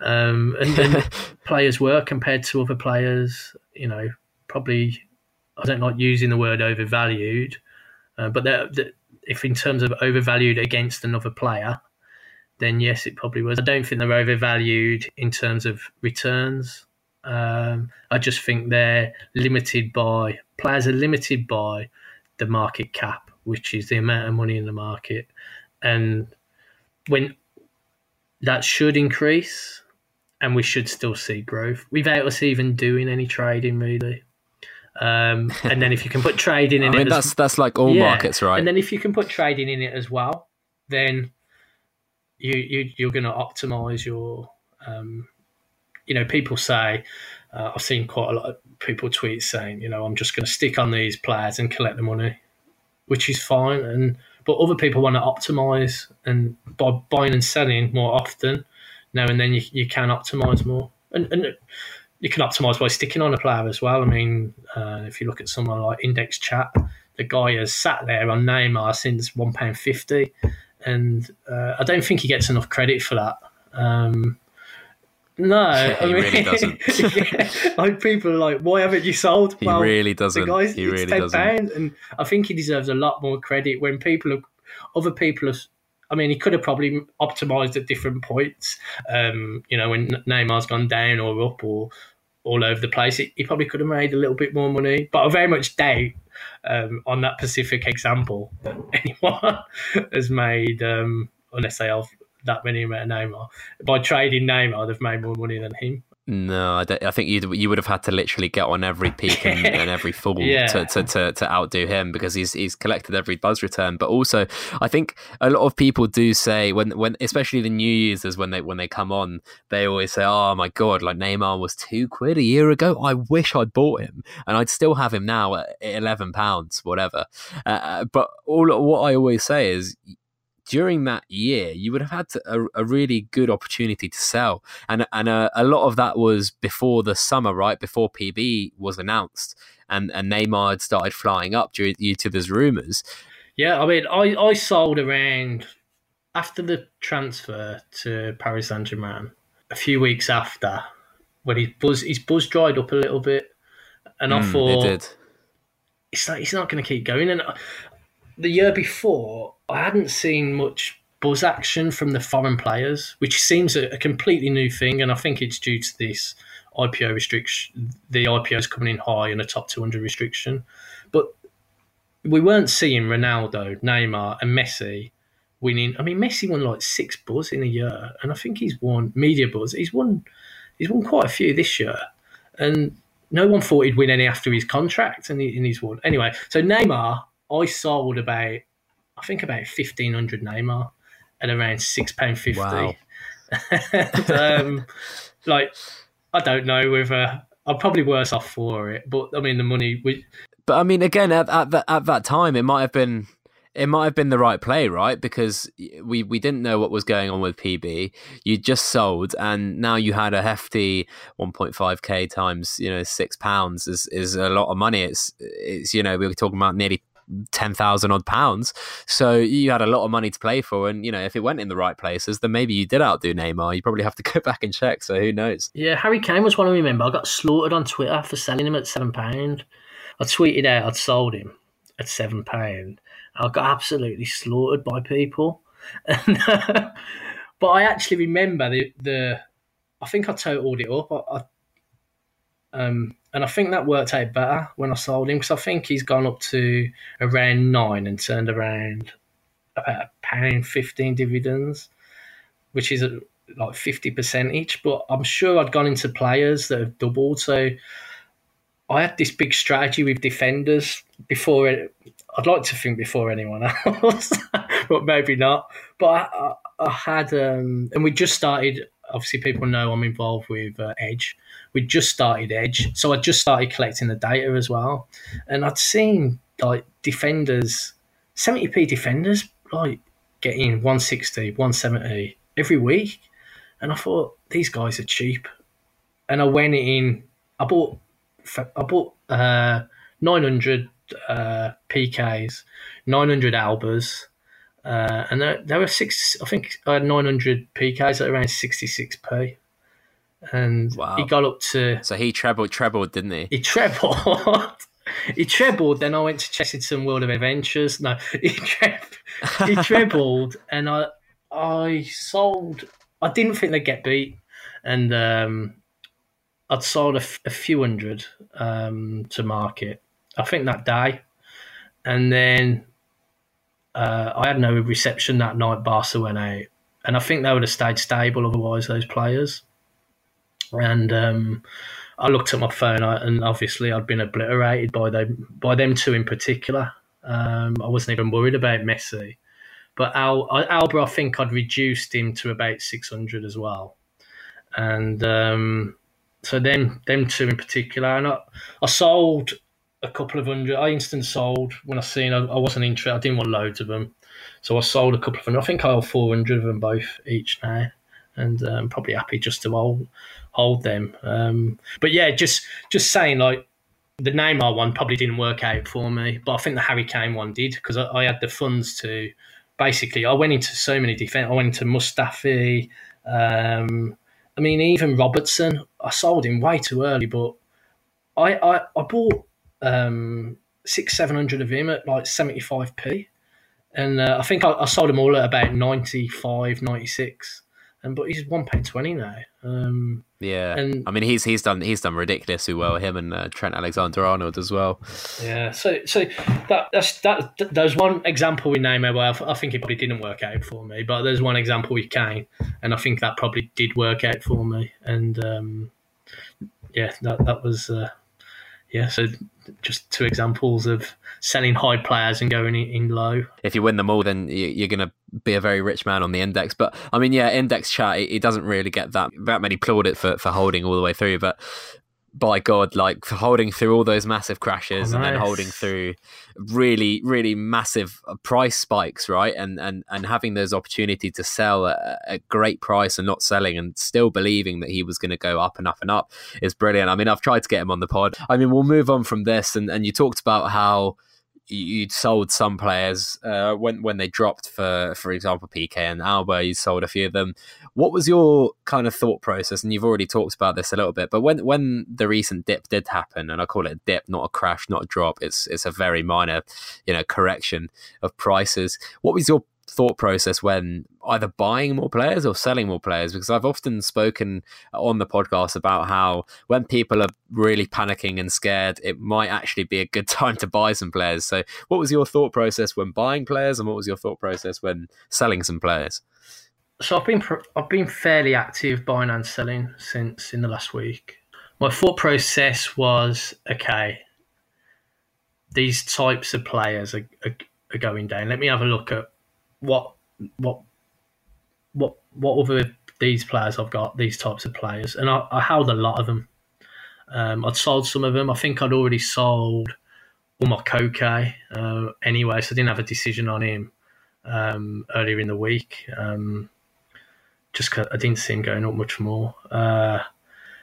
um, and, then players were compared to other players, you know, probably I don't like using the word overvalued, uh, but if in terms of overvalued against another player, then yes, it probably was. I don't think they're overvalued in terms of returns. Um, I just think they're limited by players are limited by the market cap, which is the amount of money in the market, and when that should increase, and we should still see growth without us even doing any trading really. Um, and then if you can put trading in I mean, it, that's as, that's like all yeah, markets, right? And then if you can put trading in it as well, then you, you you're going to optimize your. Um, you know, people say uh, I've seen quite a lot of people tweet saying, you know, I'm just going to stick on these players and collect the money, which is fine. And but other people want to optimize and by buying and selling more often. Now and then you, you can optimize more, and, and you can optimize by sticking on a player as well. I mean, uh, if you look at someone like Index Chat, the guy has sat there on Neymar since one pound fifty, and uh, I don't think he gets enough credit for that. Um, no, I he mean, really doesn't. yeah, like people are like, why haven't you sold? He really doesn't. The guys, He really doesn't. pound, and I think he deserves a lot more credit when people have, other people have. I mean, he could have probably optimized at different points. Um, you know, when Neymar's gone down or up or all over the place, he, probably could have made a little bit more money. But I very much doubt um, on that specific example that anyone has made, um, unless they have that many amount of Neymar. By trading Neymar, they've made more money than him. No, I, I think you you would have had to literally get on every peak and, and every fall Yeah. to, to, to, to outdo him because he's he's collected every buzz return. But also, I think a lot of people do say when when especially the new users when they when they come on, they always say, "Oh my god, like Neymar was two quid a year ago. I wish I'd bought him, and I'd still have him now at eleven pounds, whatever." Uh, but all what I always say is during that year, you would have had to, a, a really good opportunity to sell, and and a, a lot of that was before the summer, right before PB was announced, and and Neymar had started flying up due, due to those rumors. Yeah, I mean, I, I sold around after the transfer to Paris Saint Germain. A few weeks after, when his buzz his buzz dried up a little bit, and I Mm, thought it did. it's like he's not going to keep going. And uh, the year before, I hadn't seen much buzz action from the foreign players, which seems a, a completely new thing. And I think it's due to this IPO restriction, the IPOs coming in high and a top 200 restriction. But we weren't seeing Ronaldo, Neymar, and Messi winning. I mean, Messi won like six buzz in a year, and I think he's won media buzz. He's won, he's won quite a few this year, and no one thought he'd win any after his contract, and, he, and he's won. Anyway, so Neymar, I sold about, I think about fifteen hundred Neymar at around six pound fifty. Wow. and, um, like, I don't know whether I'm probably worse off for it, but I mean the money. We, But I mean, again, at, at that at that time, it might have been it might have been the right play, right? Because we we didn't know what was going on with PB. You just sold, and now you had a hefty 1.5k times you know six pounds is is a lot of money. It's it's you know we were talking about nearly. 10,000 odd pounds. So you had a lot of money to play for. And, you know, if it went in the right places, then maybe you did outdo Neymar. You probably have to go back and check. So who knows? yeah, Harry Kane was one I remember. I got slaughtered on Twitter for selling him at seven pound. I tweeted out I'd sold him at seven pound. I got absolutely slaughtered by people. But I actually remember the the. I think I totaled it up. I, I um, and I think that worked out better when I sold him because I think he's gone up to around nine and turned around about a pound fifteen dividends, which is like fifty percent each. But I'm sure I'd gone into players that have doubled. So I had this big strategy with defenders before. It, I'd like to think before anyone else, but maybe not. But I, I, I had, um, and we just started. Obviously, people know I'm involved with uh, Edge. We just started Edge, so I just started collecting the data as well. And I'd seen like defenders, 70p defenders, like getting 160, 170 every week, and I thought these guys are cheap. And I went in. I bought I bought uh, 900 uh, Piqués, 900 Albas, uh, and there, there were six. I think I had 900 Piqués at around 66p, and Wow. he got up to So he trebled, trebled, didn't he? he trebled. he trebled. Then I went to Chessington World of Adventures. No, he, tre- he trebled, and I I sold. I didn't think they'd get beat, and um, I'd sold a, f- a few hundred um, to market. I think that day, and then uh, I had no reception that night. Barca went out, and I think they would have stayed stable otherwise. Those players, and um, I looked at my phone, and obviously I'd been obliterated by them by them two in particular. Um, I wasn't even worried about Messi, but Al, Alba, I think I'd reduced him to about six hundred as well, and um, so them them two in particular, and I, I sold a couple of hundred. I instant sold when I seen I, I wasn't interested. I didn't want loads of them, so I sold a couple of them. I think I have four hundred of them both each now, and um, probably happy just to hold hold them. Um, but yeah, just just saying like the Neymar one probably didn't work out for me, but I think the Harry Kane one did because I, I, had the funds to. Basically, I went into so many defense. I went into Mustafi. Um, I mean, even Robertson, I sold him way too early, but I I, I bought um, six seven hundred of him at like seventy five p, and uh, I think I, I, sold him all at about 95, 96. And but he's one pound twenty now. Um, yeah, and I mean he's he's done he's done ridiculously well. Him and uh, Trent Alexander Arnold as well. Yeah, so so that that's that. There's one example with Neymar where I think it probably didn't work out for me, but there's one example with Kane, and I think that probably did work out for me. And um, yeah, that that was uh, yeah. So just two examples of selling high players and going in low. If you win them all, then you're going to be a very rich man on the index. But I mean, yeah, index chat, it doesn't really get that that many plaudit for, for holding all the way through. But by God, like holding through all those massive crashes oh, nice. and then holding through really, really massive uh, price spikes, right? And and and having those opportunity to sell at a great price and not selling and still believing that he was going to go up and up and up is brilliant. I mean, I've tried to get him on the pod. I mean, we'll move on from this, and and you talked about how you'd sold some players uh, when when they dropped for for example Piqué and Alba. You sold a few of them. What was your kind of thought process? And you've already talked about this a little bit, but when when the recent dip did happen, and I call it a dip, not a crash, not a drop. It's it's a very minor, you know, correction of prices. What was your thought process when either buying more players or selling more players because I've often spoken on the podcast about how when people are really panicking and scared it might actually be a good time to buy some players so what was your thought process when buying players and what was your thought process when selling some players so I've been I've been fairly active buying and selling since in the last week my thought process was okay these types of players are, are, are going down let me have a look at what what what what other these players I've got these types of players, and I, I held a lot of them. Um, I'd sold some of them. I think I'd already sold all my Koke uh, anyway, so I didn't have a decision on him um, earlier in the week. Um, just I didn't see him going up much more. Uh,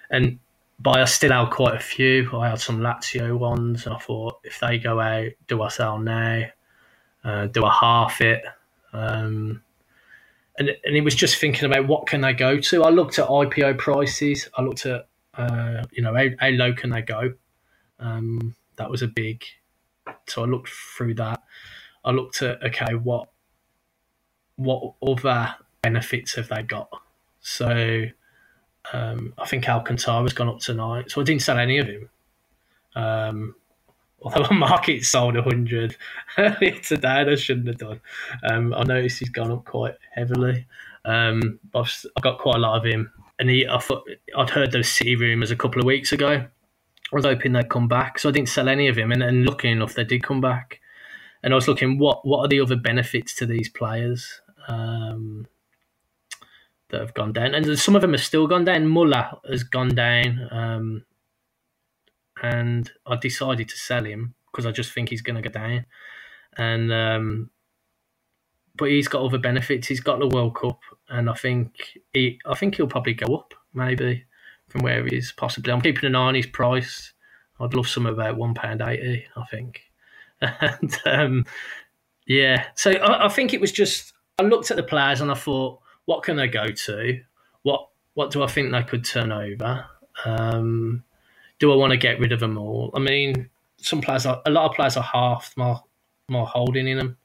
and but I still had quite a few. I had some Lazio ones. I thought if they go out, do I sell now? Uh, do I half it? Um, and and it was just thinking about what can they go to. I looked at IPO prices. I looked at uh, you know how, how, low can they go. Um, that was a big. So I looked through that. I looked at okay, what what other benefits have they got? So um, I think Alcantara's gone up tonight. So I didn't sell any of him. Um, although the market sold 100 earlier today, I shouldn't have done. Um, I noticed he's gone up quite heavily. Um, I've, I've, got quite a lot of him. And he, I thought, I'd heard those City rumours a couple of weeks ago. I was hoping they'd come back, so I didn't sell any of him. And, and lucky enough, they did come back. And I was looking, what what are the other benefits to these players um, that have gone down? And some of them have still gone down. Muller has gone down. Um, and I decided to sell him because I just think he's going to go down. And um, but he's got other benefits. He's got the World Cup, and I think he, I think he'll probably go up maybe from where he is possibly. I'm keeping an eye on his price. I'd love some about one pound eighty. I think, and um, yeah. So I, I think it was just I looked at the players and I thought, what can they go to? What what do I think they could turn over? Um, do I want to get rid of them all? I mean, some players are a lot of players are half more more holding in them.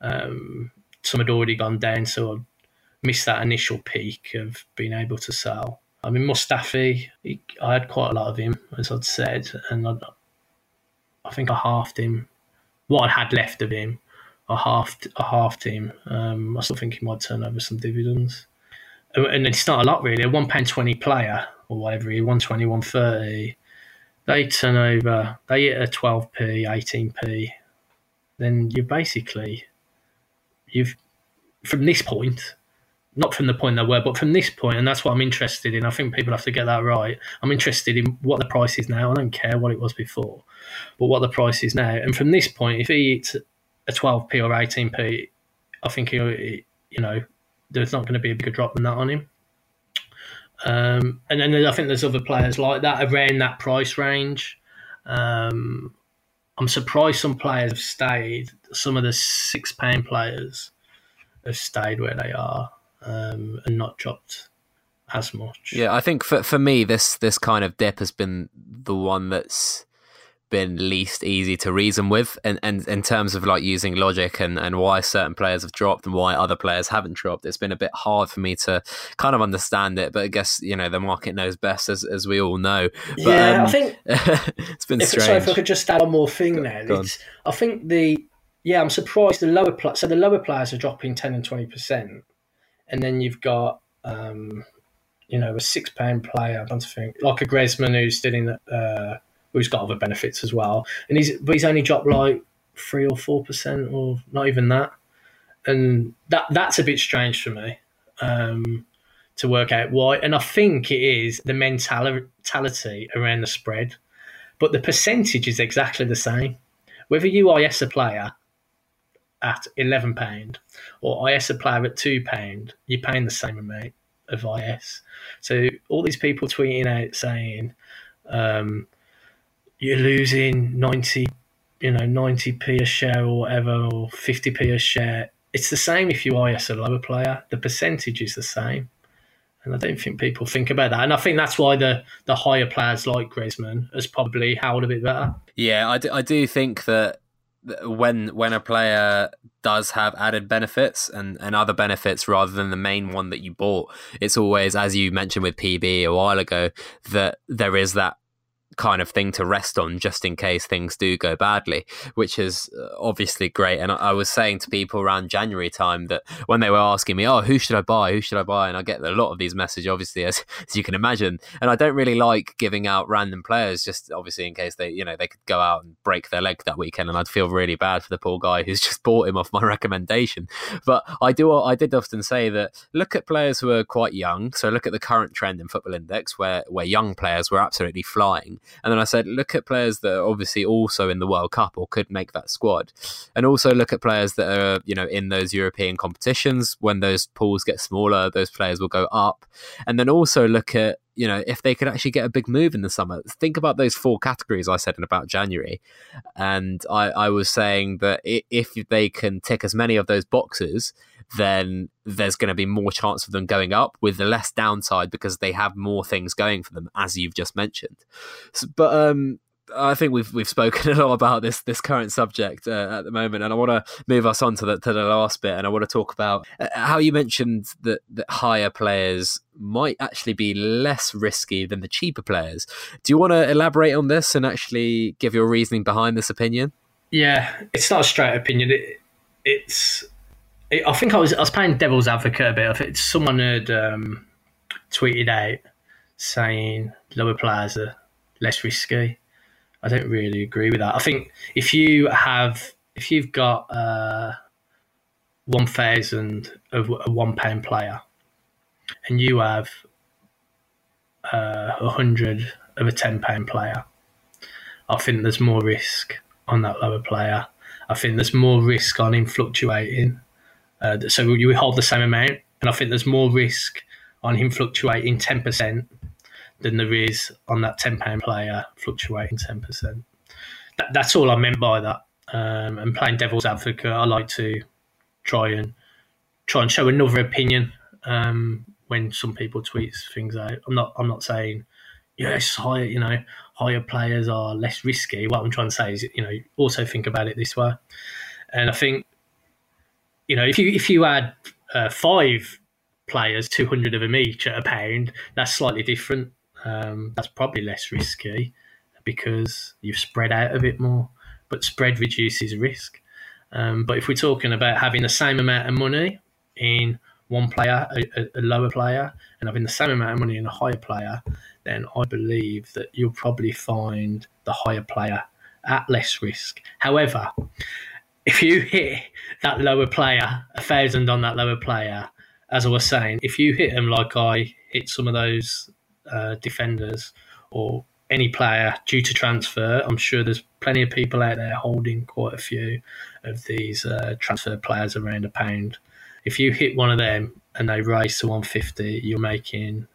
Um, some had already gone down, so I missed that initial peak of being able to sell. I mean, Mustafi, he, I had quite a lot of him, as I'd said, and I, I think I halved him. What I had left of him, I half I halved him. Um, I still think he might turn over some dividends. And, it's not a lot really. A one pound twenty player or whatever, 120, 130, they turn over, they hit a 12p, 18p, then you basically, you've, from this point, not from the point they were, but from this point, and that's what I'm interested in. I think people have to get that right. I'm interested in what the price is now. I don't care what it was before, but what the price is now. And from this point, if he hits a 12p or 18p, I think he, you know, there's not going to be a bigger drop than that on him. Um, and then I think there's other players like that around that price range. Um, I'm surprised some players have stayed. Some of the six pound players have stayed where they are um, and not dropped as much. Yeah, I think for for me, this this kind of dip has been the one that's been least easy to reason with and, and in terms of like using logic and, and why certain players have dropped and why other players haven't dropped. It's been a bit hard for me to kind of understand it but i guess you know the market knows best as, as we all know. But, yeah um, i think it's been if, strange so if i could just add one more thing there i think the yeah i'm surprised the lower pl- so the lower players are dropping 10 and 20 percent and then you've got um you know a six pound player i don't think like a Griezmann who's still in uh who's got other benefits as well. And he's but he's only dropped like three or four percent, or not even that. And that that's a bit strange for me um, to work out why. And I think it is the mentality around the spread, but the percentage is exactly the same. Whether you IS a player at eleven pound or IS a player at two pound, you're paying the same amount of IS. So all these people tweeting out saying. Um, you're losing 90 you know 90p a share or whatever or 50p a share. It's the same if you IS a lower player. The percentage is the same. And I don't think people think about that. And I think that's why the the higher players like Griezmann has probably held a bit better. Yeah I do, I do think that when when a player does have added benefits and, and other benefits rather than the main one that you bought, it's always, as you mentioned with PB a while ago, that there is that kind of thing to rest on just in case things do go badly, which is uh, obviously great. And I was saying to people around January time that when they were asking me, "Oh, who should I buy? Who should I buy?" and I get a lot of these messages, obviously, as, as you can imagine. And I don't really like giving out random players, just obviously in case they, you know, they could go out and break their leg that weekend, and I'd feel really bad for the poor guy who's just bought him off my recommendation. But I do, I did often say that look at players who are quite young. So look at the current trend in Football Index, where where young players were absolutely flying and then I said, look at players that are obviously also in the World Cup or could make that squad. And also look at players that are, you know, in those European competitions. When those pools get smaller, those players will go up. And then also look at, you know, if they could actually get a big move in the summer. Think about those four categories I said in about January. And I, I was saying that if they can tick as many of those boxes, then there's going to be more chance of them going up with the less downside because they have more things going for them, as you've just mentioned. So, but um, I think we've we've spoken a lot about this this current subject uh, at the moment, and I want to move us on to the to the last bit, and I want to talk about uh, how you mentioned that that higher players might actually be less risky than the cheaper players. Do you want to elaborate on this and actually give your reasoning behind this opinion? Yeah, it's not a straight opinion. It, it's I think I was I was playing devil's advocate a bit. If someone had um, tweeted out saying lower players are less risky, I don't really agree with that. I think if you have if you've got uh, one thousand of a one pound player, and you have uh, a uh, hundred of a ten pound player, I think there's more risk on that lower player. I think there's more risk on him fluctuating uh, so you hold the same amount, and I think there's more risk on him fluctuating ten percent than there is on that ten pound player fluctuating ten percent. That, that's all I meant by that. Um, and playing devil's advocate, I like to try and try and show another opinion um, when some people tweet things out. I'm not I'm not saying yes, higher you know higher players are less risky. What I'm trying to say is you know also think about it this way, and I think you know, if you if you had uh, five players, 200 of them each at a pound, that's slightly different. Um, that's probably less risky because you've spread out a bit more, but spread reduces risk. Um, but if we're talking about having the same amount of money in one player, a, a, lower player, and having the same amount of money in a higher player, then I believe that you'll probably find the higher player at less risk. However, if you hit that lower player, a thousand on that lower player, as I was saying, if you hit them like I hit some of those uh, defenders or any player due to transfer, I'm sure there's plenty of people out there holding quite a few of these uh, transfer players around a pound. If you hit one of them and they raise to 150, you're making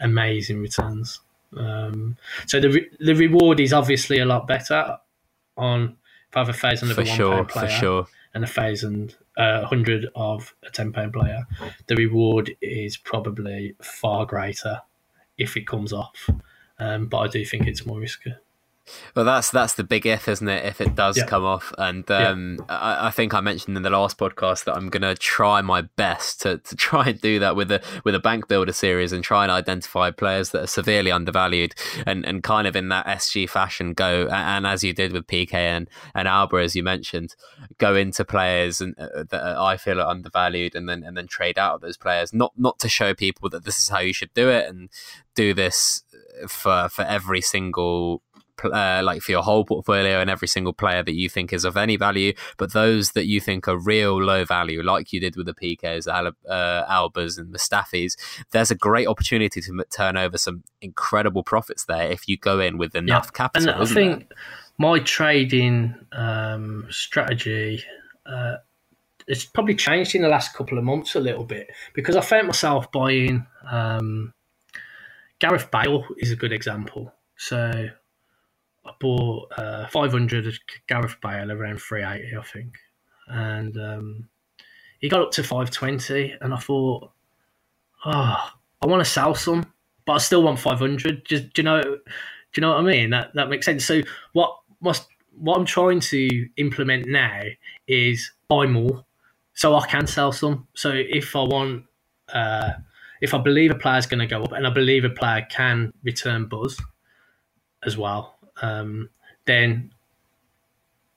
amazing returns. Um, so the re- the reward is obviously a lot better on if I have a thousand of a one sure, pound player sure. and a thousand, uh, hundred of a ten pound player. The reward is probably far greater if it comes off. Um, but I do think it's more risky. Well, that's that's the big if, isn't it? If it does Yeah. come off, and um, I, I think I mentioned in the last podcast that I'm going to try my best to, to try and do that with a with a bank builder series and try and identify players that are severely undervalued and, and kind of in that SG fashion go a- and as you did with PK and and Alba as you mentioned, go into players and uh, that I feel are undervalued and then and then trade out of those players. Not not to show people that this is how you should do it and do this for for every single uh, like for your whole portfolio and every single player that you think is of any value, but those that you think are real low value, like you did with the Piqués, Al- uh, Albas, and Mustafis, there's a great opportunity to m- turn over some incredible profits there if you go in with enough capital. And I think my trading um, strategy uh, it's probably changed in the last couple of months a little bit because I found myself buying um, Gareth Bale is a good example. So I bought uh, 500 of Gareth Bale around 380, I think, and um, he got up to 520, and I thought, oh, I want to sell some, but I still want 500. Just do you know? Do you know what I mean? That that makes sense. So what must what I'm trying to implement now is buy more, so I can sell some. So if I want, uh, if I believe a player's going to go up, and I believe a player can return buzz as well, um, then,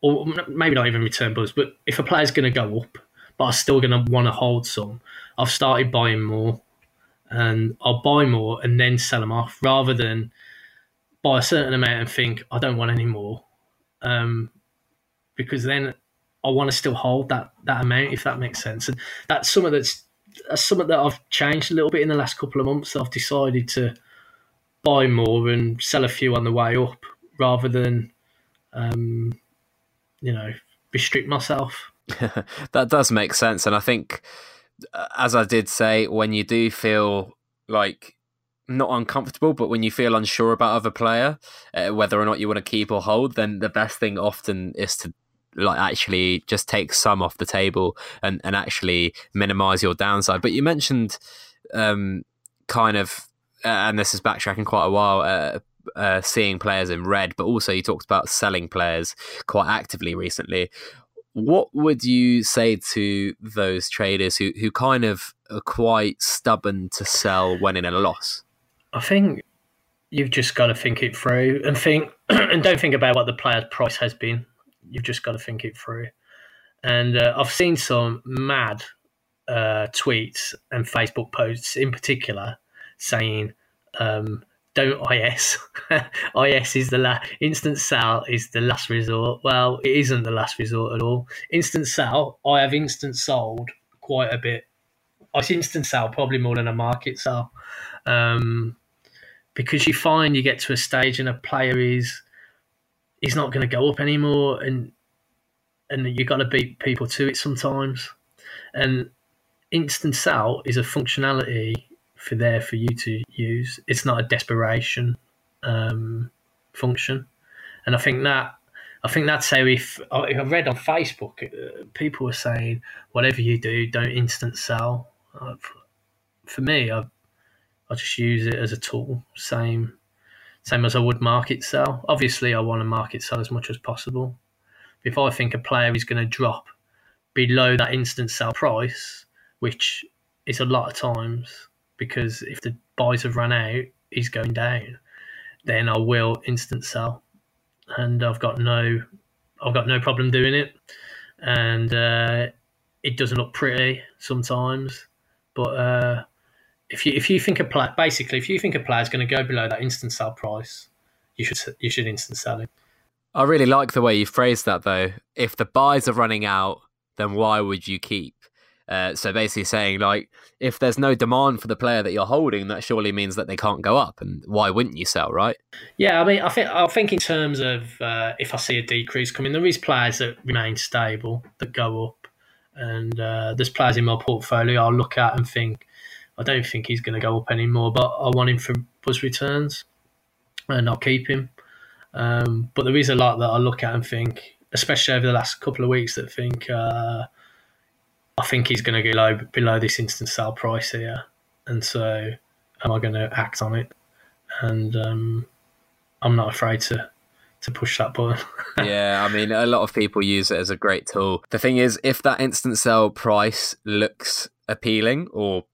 or maybe not even return buzz, but if a player's going to go up, but I'm still going to want to hold some, I've started buying more, and I'll buy more and then sell them off rather than buy a certain amount and think I don't want any more, um, because then I want to still hold that that amount if that makes sense. And that's something that's that's something that I've changed a little bit in the last couple of months. I've decided to buy more and sell a few on the way up rather than, um, you know, restrict myself. that does make sense, and I think, uh, as I did say, when you do feel like not uncomfortable, but when you feel unsure about other player, uh, whether or not you want to keep or hold, then the best thing often is to like actually just take some off the table and, and actually minimize your downside. But you mentioned um, kind of, uh, and this is backtracking quite a while, uh, uh, seeing players in red, but also you talked about selling players quite actively recently. What would you say to those traders who, who kind of are quite stubborn to sell when in a loss? I think you've just got to think it through and think, and don't think about what the player's price has been. You've just got to think it through. And uh, I've seen some mad uh, tweets and Facebook posts in particular saying, um, "Don't IS. IS is the last. Instant sell is the last resort." Well, it isn't the last resort at all. Instant sell. I have instant sold quite a bit. I instant sell probably more than a market sell. Um, because you find you get to a stage and a player is is not going to go up anymore, and and you've got to beat people to it sometimes. And instant sell is a functionality for there for you to use. It's not a desperation um, function, and I think that I think that's how if I I read on Facebook, uh, people were saying whatever you do, don't instant sell. Uh, for me, I I just use it as a tool, same same as I would market sell. Obviously, I want to market sell as much as possible. If I think a player is going to drop below that instant sell price, which is a lot of times because if the buys have run out, he's going down. Then I will instant sell, and I've got no, I've got no problem doing it, and uh, it doesn't look pretty sometimes, but uh, if you if you think a play, basically if you think a player is going to go below that instant sell price, you should you should instant sell it. I really like the way you phrased that though. If the buys are running out, then why would you keep? Uh, so basically saying like if there's no demand for the player that you're holding, that surely means that they can't go up, and why wouldn't you sell, right? Yeah, I mean, I think I think in terms of uh, if I see a decrease coming, there is players that remain stable that go up, and uh, there's players in my portfolio I'll look at and think I don't think he's going to go up anymore, but I want him for buzz returns, and I'll keep him. Um, but there is a lot that I look at and think, especially over the last couple of weeks, that think uh, I think he's going to go below, below this instant sale price here, and so am I going to act on it? And um, I'm not afraid to to push that button. yeah, I mean, a lot of people use it as a great tool. The thing is, if that instant sell price looks appealing or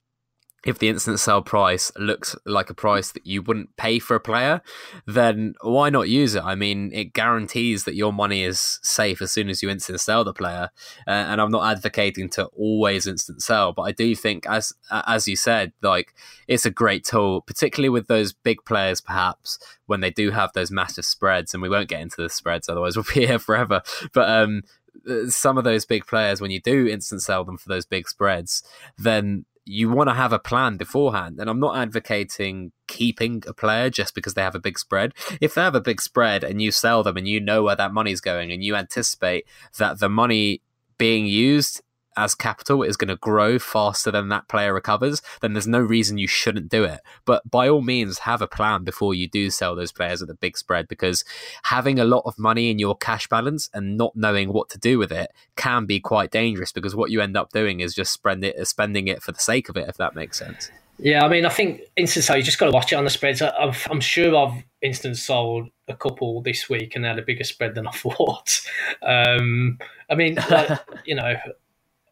if the instant sell price looks like a price that you wouldn't pay for a player, then why not use it? I mean, it guarantees that your money is safe as soon as you instant sell the player. Uh, and I'm not advocating to always instant sell, but I do think, as as you said, like it's a great tool, particularly with those big players, perhaps when they do have those massive spreads. And we won't get into the spreads, otherwise we'll be here forever. But um, uh, some of those big players, when you do instant sell them for those big spreads, then you want to have a plan beforehand. And I'm not advocating keeping a player just because they have a big spread. If they have a big spread and you sell them and you know where that money's going and you anticipate that the money being used as capital is going to grow faster than that player recovers, then there's no reason you shouldn't do it. But by all means, have a plan before you do sell those players at the big spread because having a lot of money in your cash balance and not knowing what to do with it can be quite dangerous because what you end up doing is just spend it, spending it for the sake of it, if that makes sense. Yeah, I mean, I think instant sell, you just got to watch it on the spreads. I'm, I'm sure I've instant sold a couple this week and they had a bigger spread than I thought. Um, I mean, like, you know,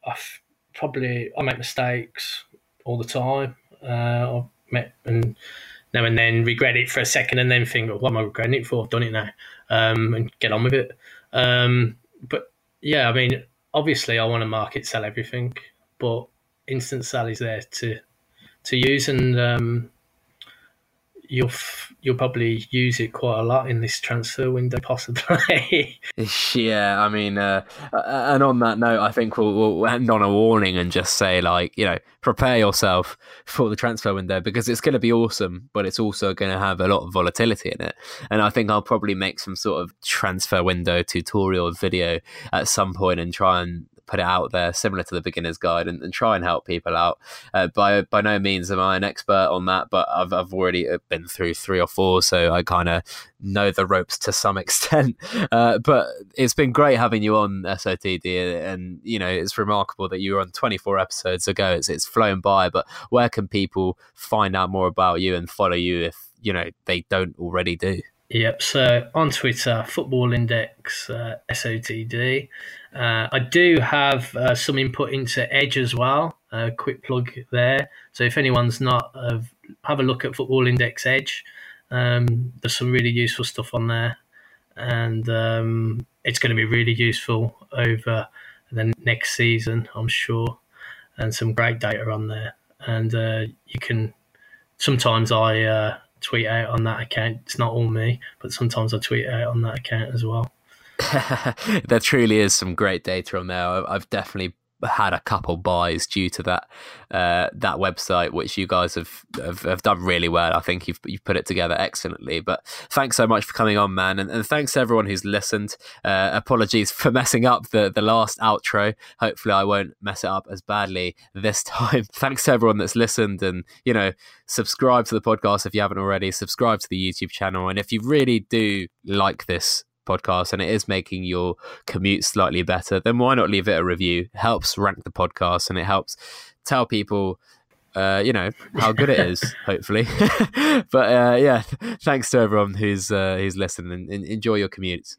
I probably I make mistakes all the time. Uh, I've met and now and then regret it for a second and then think, what am I regretting it for? I've done it now, um, and get on with it. Um, but yeah, I mean, obviously, I want to market sell everything, but instant sell is there to to use, and um, you'll you'll probably use it quite a lot in this transfer window, possibly. yeah, I mean, uh, and on that note, I think we'll, we'll end on a warning and just say, like, you know, prepare yourself for the transfer window because it's going to be awesome, but it's also going to have a lot of volatility in it. And I think I'll probably make some sort of transfer window tutorial video at some point and try and put it out there, similar to the beginner's guide, and, and try and help people out. Uh, by by no means am I an expert on that, but I've I've already uh, been through three or four, so I kind of know the ropes to some extent. Uh, but it's been great having you on SOTD, and you know it's remarkable that you were on 24 episodes ago. It's it's flown by, but where can people find out more about you and follow you if you know they don't already do? Yep. So on Twitter, Football Index uh, SOTD. Uh, I do have uh, some input into Edge as well. A quick plug there. So if anyone's not, uh, have a look at Football Index Edge. Um, there's some really useful stuff on there, and um, it's going to be really useful over the next season, I'm sure. And some great data on there, and uh, you can. Sometimes I uh, tweet out on that account. It's not all me, but sometimes I tweet out on that account as well. there truly is some great data on there. I've definitely had a couple buys due to that uh, that website, which you guys have, have, have done really well. I think you've you've put it together excellently. But thanks so much for coming on, man, and, and thanks to everyone who's listened. Uh, apologies for messing up the the last outro. Hopefully, I won't mess it up as badly this time. thanks to everyone that's listened, and you know, subscribe to the podcast if you haven't already. Subscribe to the YouTube channel, and if you really do like this podcast and it is making your commute slightly better, then why not leave it a review? It helps rank the podcast and it helps tell people uh, you know how good it is, hopefully. but uh, yeah, thanks to everyone who's uh, who's listening and enjoy your commutes.